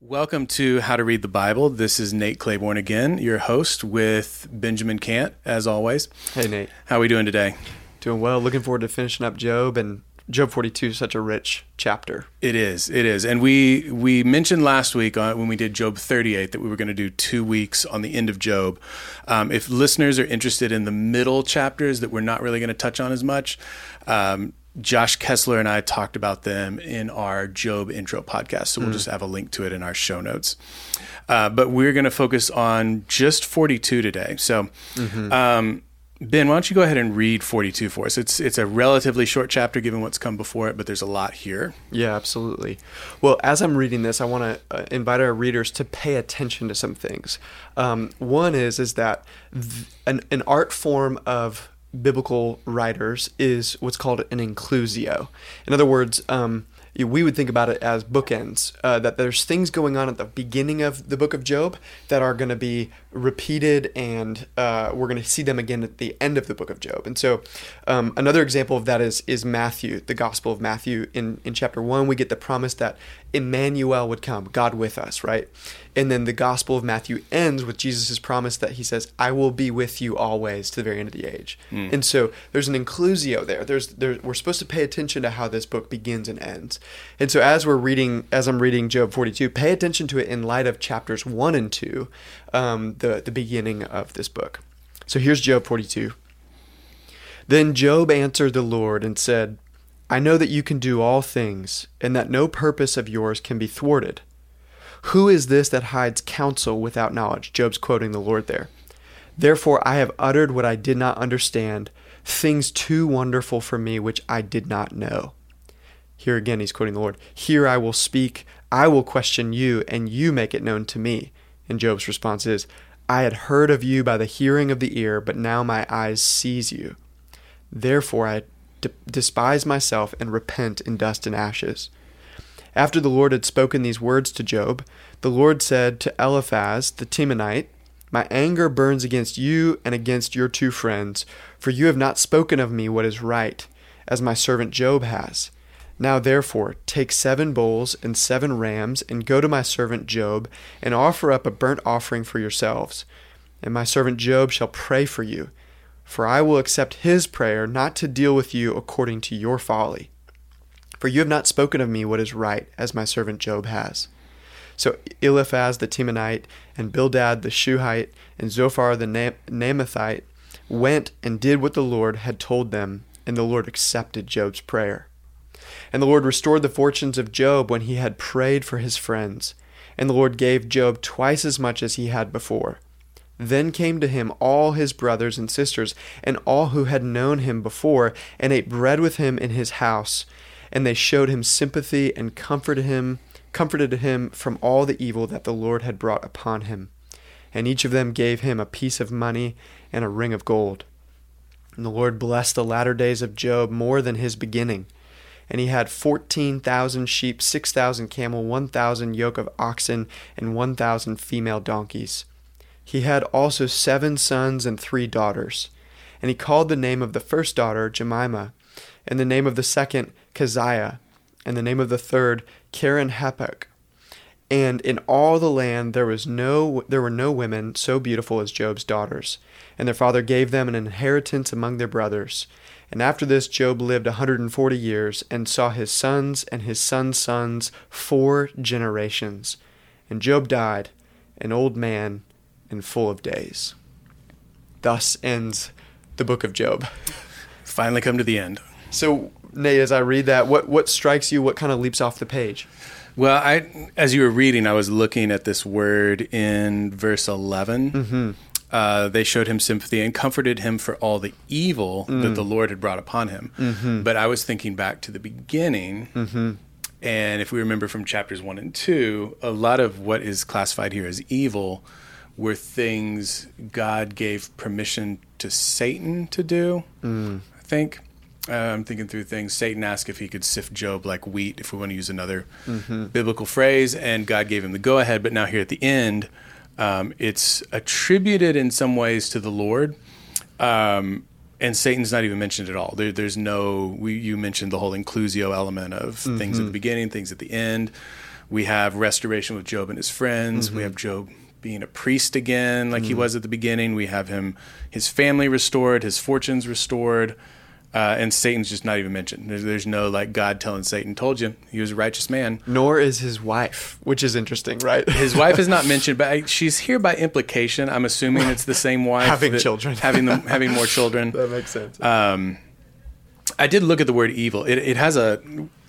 Welcome to How to Read the Bible. This is Nate Claiborne again, your host with Benjamin Cant, as always. Hey, Nate. How are we doing today? Doing well. Looking forward to finishing up Job and Job 42 is such a rich chapter. It is. It is. And we we mentioned last week on, when we did Job 38 that we were going to do two weeks on the end of Job. Um, if listeners are interested in the middle chapters that we're not really going to touch on as much, um, Josh Kessler and I talked about them in our Job intro podcast. So we'll mm. just have a link to it in our show notes. Uh, but we're going to focus on just 42 today. So, mm-hmm. um, Ben, why don't you go ahead and read 42 for us? It's it's a relatively short chapter given what's come before it, but there's a lot here. Yeah, absolutely. Well, as I'm reading this, I want to uh, invite our readers to pay attention to some things. Um, one is is that th- an, an art form of biblical writers is what's called an inclusio. In other words, um, we would think about it as bookends. Uh, that there's things going on at the beginning of the book of Job that are going to be repeated, and uh, we're going to see them again at the end of the book of Job. And so, um, another example of that is is Matthew, the Gospel of Matthew. In in chapter one, we get the promise that Emmanuel would come, God with us, right? And then the Gospel of Matthew ends with Jesus' promise that he says, I will be with you always to the very end of the age. Mm. And so there's an inclusio there. There's there, we're supposed to pay attention to how this book begins and ends. And so as we're reading, as I'm reading Job 42, pay attention to it in light of chapters 1 and 2, um, the, the beginning of this book. So here's Job 42. Then Job answered the Lord and said, I know that you can do all things, and that no purpose of yours can be thwarted. Who is this that hides counsel without knowledge? Job's quoting the Lord there. Therefore, I have uttered what I did not understand, things too wonderful for me which I did not know. Here again, he's quoting the Lord. Here I will speak, I will question you, and you make it known to me. And Job's response is, I had heard of you by the hearing of the ear, but now my eyes sees you. Therefore I d- despise myself and repent in dust and ashes. After the Lord had spoken these words to Job, the Lord said to Eliphaz the Temanite, My anger burns against you and against your two friends, for you have not spoken of me what is right, as my servant Job has. Now therefore, take seven bulls and seven rams, and go to my servant Job, and offer up a burnt offering for yourselves. And my servant Job shall pray for you, for I will accept his prayer, not to deal with you according to your folly. For you have not spoken of me what is right, as my servant Job has. So Eliphaz the Temanite, and Bildad the Shuhite, and Zophar the Naamathite went and did what the Lord had told them, and the Lord accepted Job's prayer. And the Lord restored the fortunes of Job when he had prayed for his friends, and the Lord gave Job twice as much as he had before. Then came to him all his brothers and sisters, and all who had known him before, and ate bread with him in his house and they showed him sympathy and comforted him comforted him from all the evil that the Lord had brought upon him. And each of them gave him a piece of money and a ring of gold. And the Lord blessed the latter days of Job more than his beginning. And he had fourteen thousand sheep, six thousand camel, one thousand yoke of oxen, and one thousand female donkeys. He had also seven sons and three daughters. And he called the name of the first daughter Jemima, and the name of the second Keziah, and the name of the third Keren-happuch. And in all the land there was no there were no women so beautiful as Job's daughters, and their father gave them an inheritance among their brothers. And after this Job lived a hundred and forty years, and saw his sons and his sons' sons four generations. And Job died, an old man and full of days. Thus ends the book of Job. Finally come to the end. So Nate, as I read that, what what strikes you? What kind of leaps off the page? Well, I as you were reading, I was looking at this word in verse 11 mm-hmm. uh, they showed him sympathy and comforted him for all the evil mm. that the Lord had brought upon him. Mm-hmm. But I was thinking back to the beginning. Mm-hmm. And if we remember from chapters one and two, a lot of what is classified here as evil were things God gave permission to Satan to do, mm. I think. Uh, I'm thinking through things. Satan asked if he could sift Job like wheat, if we want to use another mm-hmm. biblical phrase, and God gave him the go ahead. But now, here at the end, um, it's attributed in some ways to the Lord. Um, and Satan's not even mentioned at all. There, there's no, we, you mentioned the whole inclusio element of mm-hmm. things at the mm-hmm. beginning, things at the end. We have restoration with Job and his friends. We have Job being a priest again, like he was at the beginning. We have him, his family restored, his fortunes restored, uh, and Satan's just not even mentioned. There's, there's no like God telling Satan, "Told you, he was a righteous man." Nor is his wife, which is interesting, right? His wife is not mentioned, but I, she's here by implication. I'm assuming it's the same wife Having that- children. having them, having more children. that makes sense. Um, I did look at the word evil. It, it has a,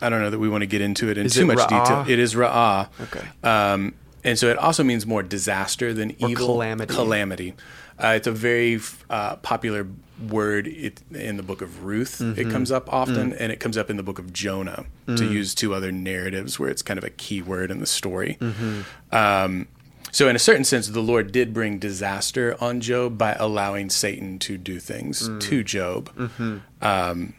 I don't know that we want to get into it in Is too it much ra'ah? detail. It is ra'ah. Okay. Um, and so it also means more disaster than Or evil. calamity. Calamity. Uh, it's a very uh, popular word it, in the book of Ruth. Mm-hmm. It comes up often, Mm. and it comes up in the book of Jonah to use two other narratives where it's kind of a key word in the story. Mm-hmm. Um, so, in a certain sense, the Lord did bring disaster on Job by allowing Satan to do things Mm. to Job. Mm-hmm. Um,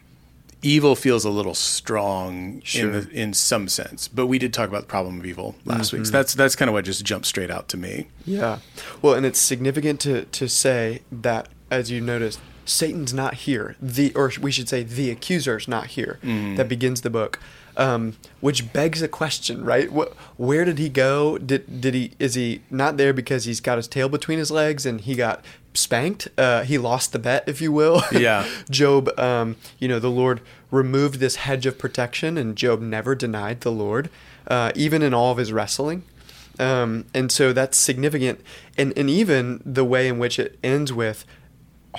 evil feels a little strong Sure. in, the, in some sense, but we did talk about the problem of evil last Mm-hmm. week. So that's that's kind of what just jumped straight out to me. Yeah. Well, and it's significant to, to say that, as you noticed, Satan's not here. The or we should say the accuser's not here. That begins the book. Um, which begs a question, right? What, where did he go? Did did he is he not there because he's got his tail between his legs and he got spanked? Uh, he lost the bet, if you will. Yeah. Job, um, you know, the Lord removed this hedge of protection, and Job never denied the Lord, uh, even in all of his wrestling. Um, and so that's significant. And, and even the way in which it ends with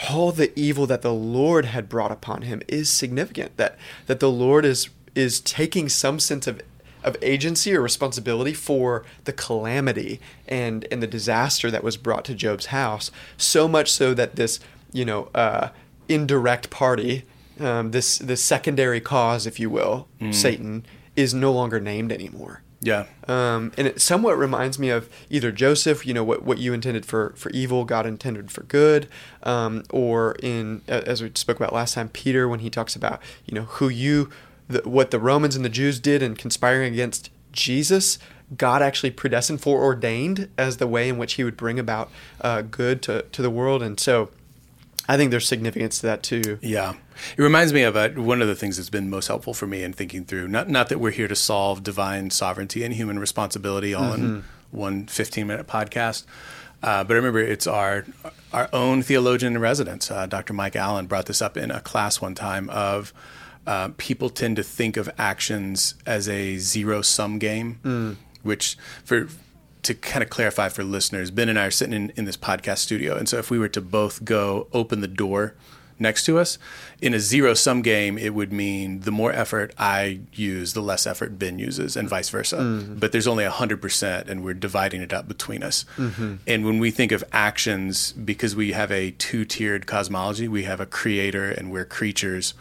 all the evil that the Lord had brought upon him is significant. That, that the Lord is, is taking some sense of, of agency or responsibility for the calamity and, and the disaster that was brought to Job's house. So much so that this, you know, uh, indirect party, um, this, this secondary cause, if you will, Satan, is no longer named anymore. Yeah. Um, and it somewhat reminds me of either Joseph, you know, what, what you intended for, for evil, God intended for good, um, or in, as we spoke about last time, Peter, when he talks about, you know, who you, the, what the Romans and the Jews did in conspiring against Jesus, God actually predestined, foreordained as the way in which he would bring about uh, good to, to the world. And so I think there's significance to that too. Yeah. It reminds me of uh, one of the things that's been most helpful for me in thinking through, not, not that we're here to solve divine sovereignty and human responsibility all in one 15 minute podcast. Uh, but I remember, it's our our own theologian in residence, uh, Dr. Mike Allen, brought this up in a class one time of uh, people tend to think of actions as a zero sum game, mm. which for to kind of clarify for listeners, Ben and I are sitting in, in this podcast studio. And so if we were to both go open the door next to us, in a zero sum game, it would mean the more effort I use, the less effort Ben uses, and vice versa. Mm-hmm. But there's only 100%, and we're dividing it up between us. Mm-hmm. And when we think of actions, because we have a two tiered cosmology, we have a creator and we're creatures.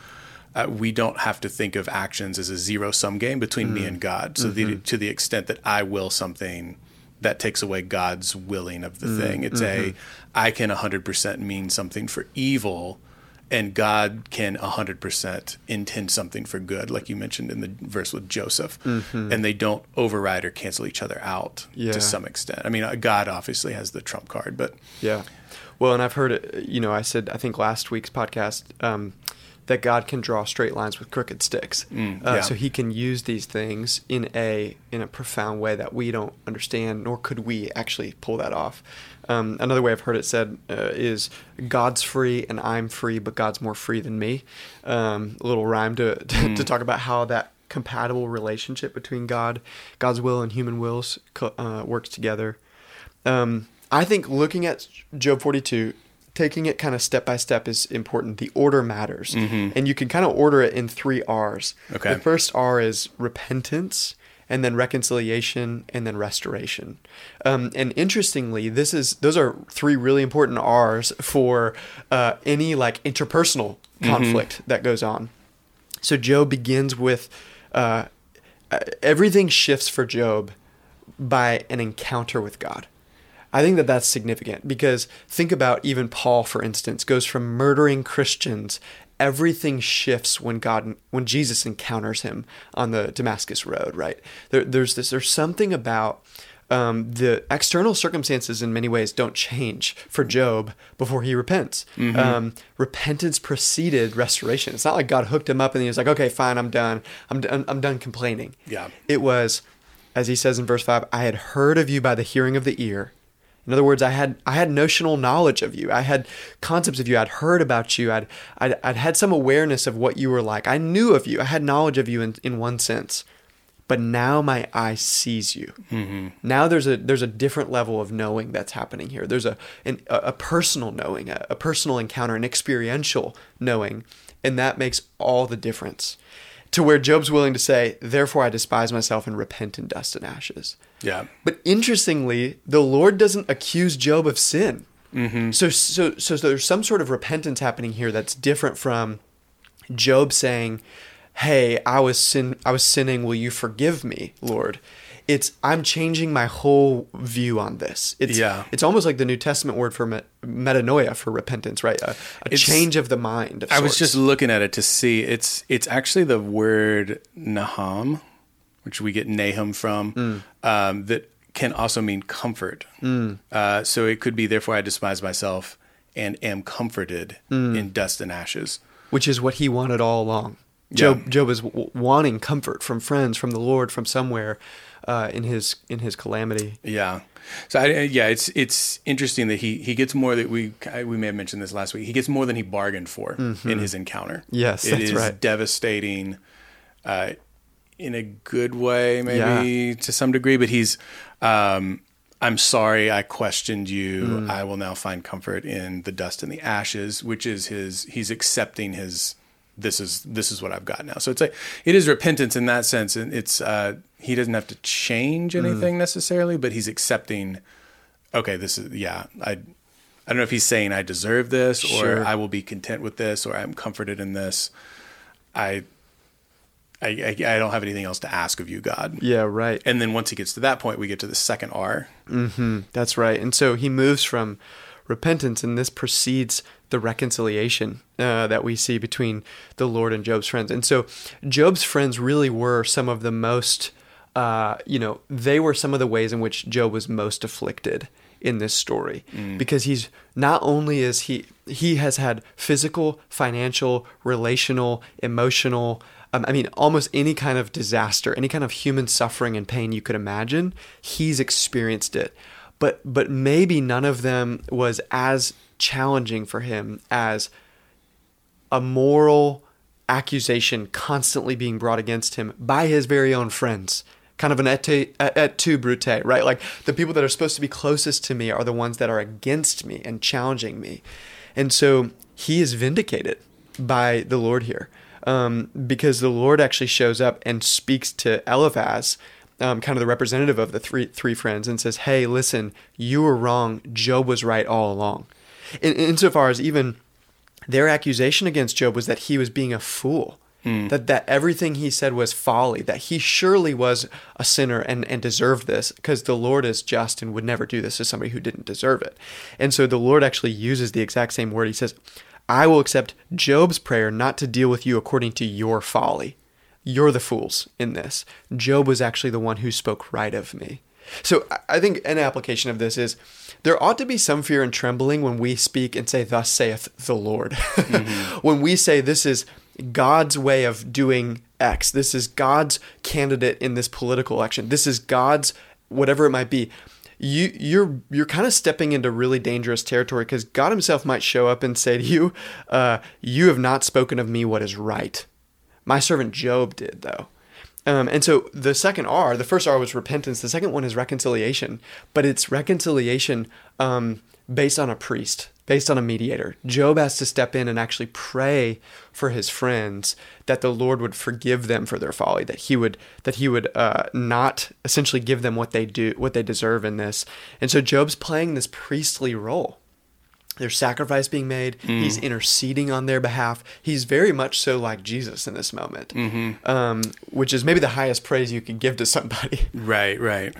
Uh, we don't have to think of actions as a zero sum game between me and God. So the, to the extent that I will something, that takes away God's willing of the thing. It's a I can 100% mean something for evil and God can 100% intend something for good like you mentioned in the verse with Joseph. And they don't override or cancel each other out Yeah. to some extent. I mean, uh, God obviously has the trump card, but Yeah. Well, and I've heard it, you know, I said, I think last week's podcast, um, that God can draw straight lines with crooked sticks. Mm, uh, yeah. So he can use these things in a, in a profound way that we don't understand, nor could we actually pull that off. Um, another way I've heard it said uh, is God's free and I'm free, but God's more free than me. Um, a little rhyme to, to, Mm. to talk about how that compatible relationship between God, God's will and human wills uh, works together. Um, I think looking at Job 42, taking it kind of step by step is important. The order matters. And you can kind of order it in three R's. Okay. The first R is repentance, and then reconciliation, and then restoration. Um, and interestingly, this is those are three really important R's for uh, any like interpersonal conflict that goes on. So Job begins with uh, uh, everything shifts for Job by an encounter with God. I think that that's significant because think about even Paul, for instance, goes from murdering Christians. Everything shifts when God, when Jesus encounters him on the Damascus road. Right there, there's this. There's something about um, the external circumstances in many ways don't change for Job before he repents. Um, repentance preceded restoration. It's not like God hooked him up and he was like, "Okay, fine, I'm done. I'm done. I'm done complaining." Yeah. It was as he says in verse 5, I had heard of you by the hearing of the ear. In other words, I had I had notional knowledge of you. I had concepts of you. I'd heard about you. I'd, I'd, I'd had some awareness of what you were like. I knew of you. I had knowledge of you in, in one sense. But now my eye sees you. Mm-hmm. Now there's a there's a different level of knowing that's happening here. There's a an, a personal knowing, a, a personal encounter, an experiential knowing, and that makes all the difference to where Job's willing to say, Therefore I despise myself and repent in dust and ashes. Yeah. But interestingly, the Lord doesn't accuse Job of sin. Mm-hmm. So, so, so there's some sort of repentance happening here that's different from Job saying, "Hey, I was sin, I was sinning. Will you forgive me, Lord?" It's I'm changing my whole view on this. It's Yeah. It's almost like the New Testament word for me, metanoia for repentance, right? A, a change of the mind. Of I was just looking at it to see it's it's actually the word naham, which we get Nahum from, um, that can also mean comfort. Uh, so it could be therefore I despise myself and am comforted in dust and ashes. which is what he wanted all along. Job, Job is w- wanting comfort from friends, from the Lord, from somewhere uh, in his in his calamity. Yeah. So I, yeah, it's it's interesting that he he gets more that we we may have mentioned this last week. He gets more than he bargained for in his encounter. Yes, It is right. devastating, uh, in a good way, maybe to some degree. But he's, um, I'm sorry, I questioned you. Mm. I will now find comfort in the dust and the ashes, which is his. He's accepting his. This is this is what I've got now. So it's like it is repentance in that sense, and it's uh, he doesn't have to change Mm. anything necessarily, but he's accepting. Okay, this is yeah. I I don't know if he's saying I deserve this Sure. or I will be content with this or I'm comforted in this. I, I I I don't have anything else to ask of you, God. Yeah, right. And then once he gets to that point, we get to the second R. That's right. And so he moves from repentance, and this precedes the reconciliation uh, that we see between the Lord and Job's friends. And so Job's friends really were some of the most, uh, you know, they were some of the ways in which Job was most afflicted in this story because he's not only is he he has had physical financial relational emotional um, I mean, almost any kind of disaster, any kind of human suffering and pain you could imagine, he's experienced it. But but maybe none of them was as challenging for him as a moral accusation constantly being brought against him by his very own friends. Kind of an et, et tu brute, right? Like the people that are supposed to be closest to me are the ones that are against me and challenging me. And so he is vindicated by the Lord here um, because the Lord actually shows up and speaks to Eliphaz, um, kind of the representative of the three three friends, and says, "Hey, listen, you were wrong. Job was right all along." In, insofar as even their accusation against Job was that he was being a fool. That that everything he said was folly, that he surely was a sinner and, and deserved this, because the Lord is just and would never do this to somebody who didn't deserve it. And so the Lord actually uses the exact same word. He says, I will accept Job's prayer not to deal with you according to your folly. You're the fools in this. Job was actually the one who spoke right of me. So I- think an application of this is there ought to be some fear and trembling when we speak and say, Thus saith the Lord. when we say this is God's way of doing X, this is God's candidate in this political election, this is God's whatever it might be. You, you're you're kind of stepping into really dangerous territory because God Himself might show up and say to you, uh, "You have not spoken of me what is right." My servant Job did, though. Um, and so the second R, the first R was repentance. The second one is reconciliation, but it's reconciliation um, based on a priest, based on a mediator. Job has to step in and actually pray for his friends that the Lord would forgive them for their folly, that he would that he would uh, not essentially give them what they do, what they deserve in this. And so Job's playing this priestly role there's sacrifice being made. He's interceding on their behalf. He's very much so like Jesus in this moment, um, which is maybe the highest praise you can give to somebody. Right, right.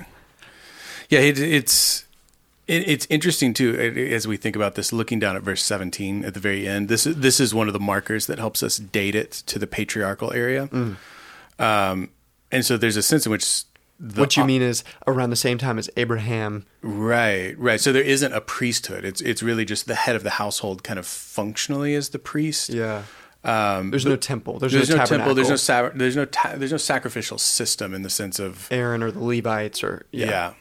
Yeah, it, it's it, it's interesting too as we think about this. Looking down at verse seventeen at the very end, this is this is one of the markers that helps us date it to the patriarchal area. Um, and so there's a sense in which what you mean is around the same time as Abraham. Right, right. So there isn't a priesthood. It's it's really just the head of the household, kind of functionally as the priest. Yeah. Um, There's no temple. There's, there's no, no, temple. There's no sa- there's no ta- there's no sacrificial system in the sense of Aaron or the Levites or yeah. yeah.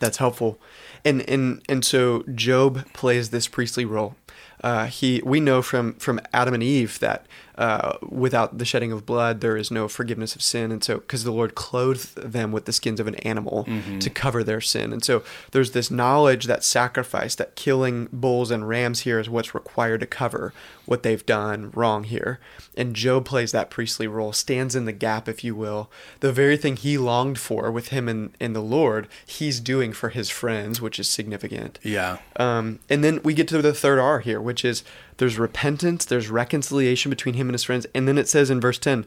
That's helpful. And and and so Job plays this priestly role. Uh, he we know from from Adam and Eve that uh, without the shedding of blood there is no forgiveness of sin, and so because the Lord clothed them with the skins of an animal to cover their sin, and so there's this knowledge that sacrifice, that killing bulls and rams here is what's required to cover what they've done wrong here. And Job plays that priestly role, stands in the gap, if you will. The very thing he longed for with him and, and the Lord, he's doing for his friends, which is significant. yeah. Um, and then we get to the third R here, which is there's repentance, there's reconciliation between him and his friends. And then it says in verse 10,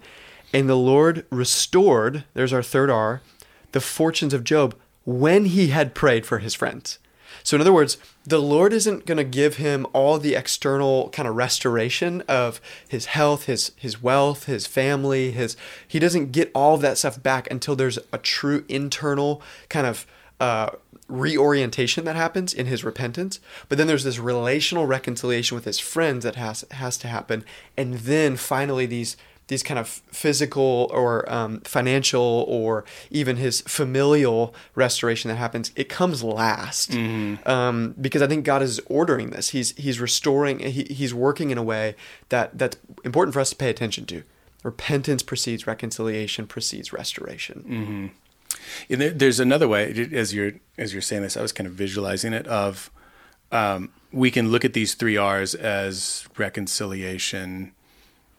and the Lord restored, there's our third R, the fortunes of Job when he had prayed for his friends. So, in other words, the Lord isn't going to give him all the external kind of restoration of his health, his his wealth, his family, his he doesn't get all of that stuff back until there's a true internal kind of uh, reorientation that happens in his repentance. But then there's this relational reconciliation with his friends that has has to happen, and then finally these these kind of physical or um, financial or even his familial restoration that happens it comes last. Um, because I think God is ordering this. He's he's restoring he, he's working in a way that that's important for us to pay attention to. Repentance precedes reconciliation precedes restoration. And there, there's another way as you're as you're saying this, I was kind of visualizing it of um, we can look at these three R's as reconciliation,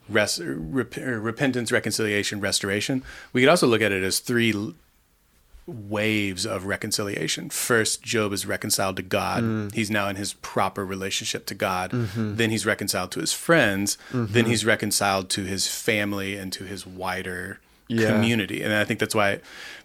res, rep, repentance, reconciliation, restoration. We could also look at it as three waves of reconciliation. First, Job is reconciled to God. Mm. He's now in his proper relationship to God. Mm-hmm. Then he's reconciled to his friends. Then mm-hmm. he's reconciled to his family and to his wider Yeah. community. And I think that's why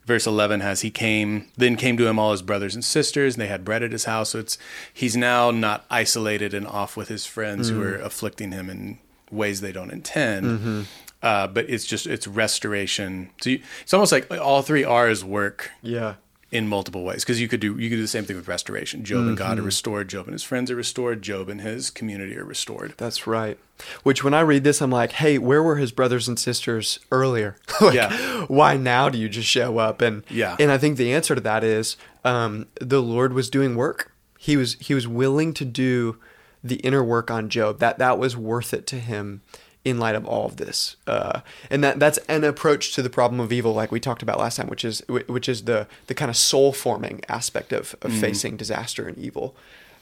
verse 11 has he came then came to him all his brothers and sisters and they had bread at his house. So it's he's now not isolated and off with his friends who are afflicting him in ways they don't intend. Uh, but it's just it's restoration. So you, it's almost like all three r's work yeah in multiple ways because you could do you could do the same thing with restoration job and god are restored job and his friends are restored job and his community are restored That's right. Which when I read this, I'm like, hey, where were his brothers and sisters earlier? like, Yeah. Why now do you just show up? And Yeah. and I think the answer to that is um, the Lord was doing work. He was he was willing to do the inner work on Job. That that was worth it to him in light of all of this. Uh, and that that's an approach to the problem of evil, like we talked about last time, which is which is the the kind of soul forming aspect of, of facing disaster and evil.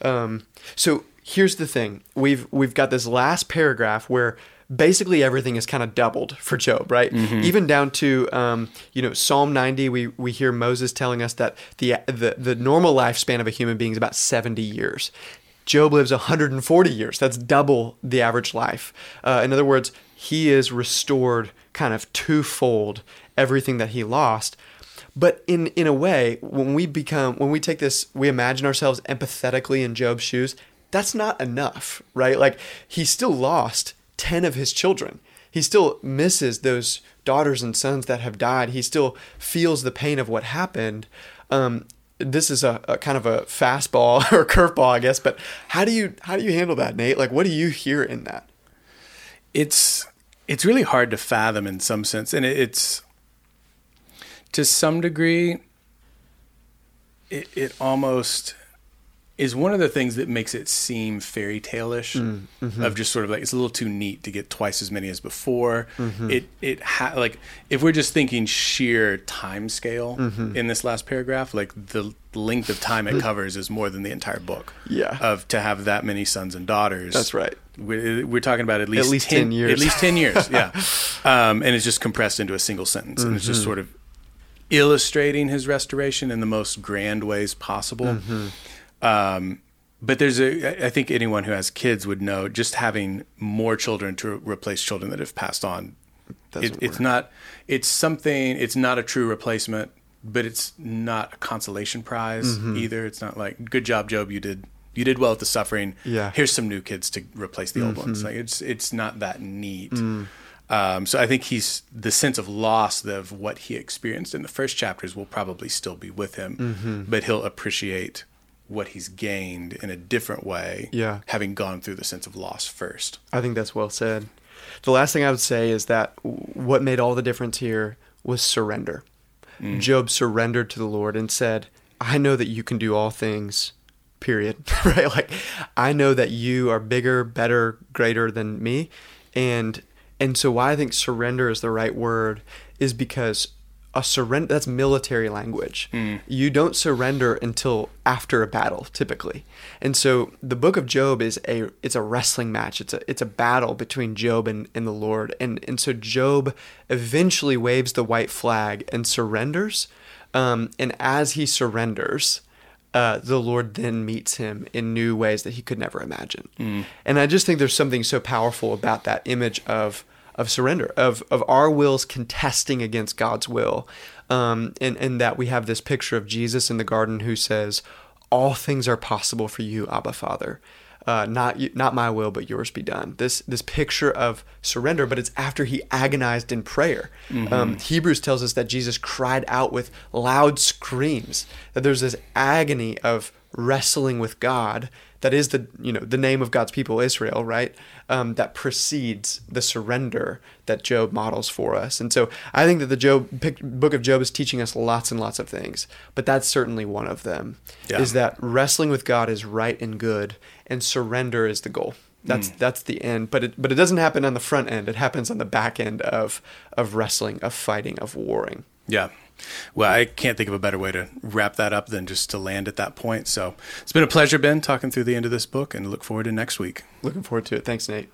Um, so here's the thing: we've we've got this last paragraph where basically everything is kind of doubled for Job, right? Even down to um, you know Psalm 90, we we hear Moses telling us that the the the normal lifespan of a human being is about 70 years. Job lives 140 years. That's double the average life. Uh, in other words, he is restored kind of twofold everything that he lost. But in in a way, when we become when we take this, we imagine ourselves empathetically in Job's shoes. That's not enough, right? Like he still lost ten of his children. He still misses those daughters and sons that have died. He still feels the pain of what happened. Um, this is a, a kind of a fastball or curveball, I guess. But how do you how do you handle that, Nate? Like, what do you hear in that? it's it's really hard to fathom in some sense and it, it's to some degree it, it almost is one of the things that makes it seem fairy tale-ish mm, mm-hmm. of just sort of like it's a little too neat to get twice as many as before mm-hmm. it it ha- like if we're just thinking sheer time scale mm-hmm. in this last paragraph like the length of time it covers is more than the entire book Yeah. of to have that many sons and daughters That's right. we're, we're talking about at least, at least 10 years. At least 10 years, yeah. Um, and it's just compressed into a single sentence. And it's Mm-hmm. just sort of illustrating his restoration in the most grand ways possible. Mm-hmm. Um, but there's a, I think anyone who has kids would know just having more children to replace children that have passed on. It, it's not, it's something, it's not a true replacement, but it's not a consolation prize Mm-hmm. either. It's not like, good job, Job, you did. You did well with the suffering. Yeah. Mm-hmm. Here's some new kids to replace the old ones. Like it's it's not that neat. Mm. Um, so I think he's the sense of loss of what he experienced in the first chapters will probably still be with him, Mm-hmm. but he'll appreciate what he's gained in a different way. Yeah. Having gone through the sense of loss first. I think that's well said. The last thing I would say is that what made all the difference here was surrender. Mm. Job surrendered to the Lord and said, I know that you can do all things, period. right? Like, I know that you are bigger, better, greater than me. And and so why I think surrender is the right word is because a surrender that's military language. Mm. You don't surrender until after a battle typically. And so the book of Job is a it's a wrestling match. It's a it's a battle between Job and, and the Lord. And and so Job eventually waves the white flag and surrenders. Um, and as he surrenders, uh, the Lord then meets him in new ways that he could never imagine. Mm. And I just think there's something so powerful about that image of of surrender, of of our wills contesting against God's will, um, and and that we have this picture of Jesus in the garden who says, "All things are possible for you, Abba Father." Uh, not not my will, but yours be done. This this picture of surrender, but it's after he agonized in prayer. Mm-hmm. Um, Hebrews tells us that Jesus cried out with loud screams. That there's this agony of wrestling with God that is the you know the name of God's people Israel right? Um, that precedes the surrender that Job models for us. And so I think that the Job book of Job is teaching us lots and lots of things but that's certainly one of them yeah. is that wrestling with God is right and good and surrender is the goal. That's mm. that's the end but it but it doesn't happen on the front end. It happens on the back end of of wrestling of fighting of warring. Yeah well, I can't think of a better way to wrap that up than just to land at that point. So it's been a pleasure, Ben, talking through the end of this book and look forward to next week. Looking forward to it. Thanks, Nate.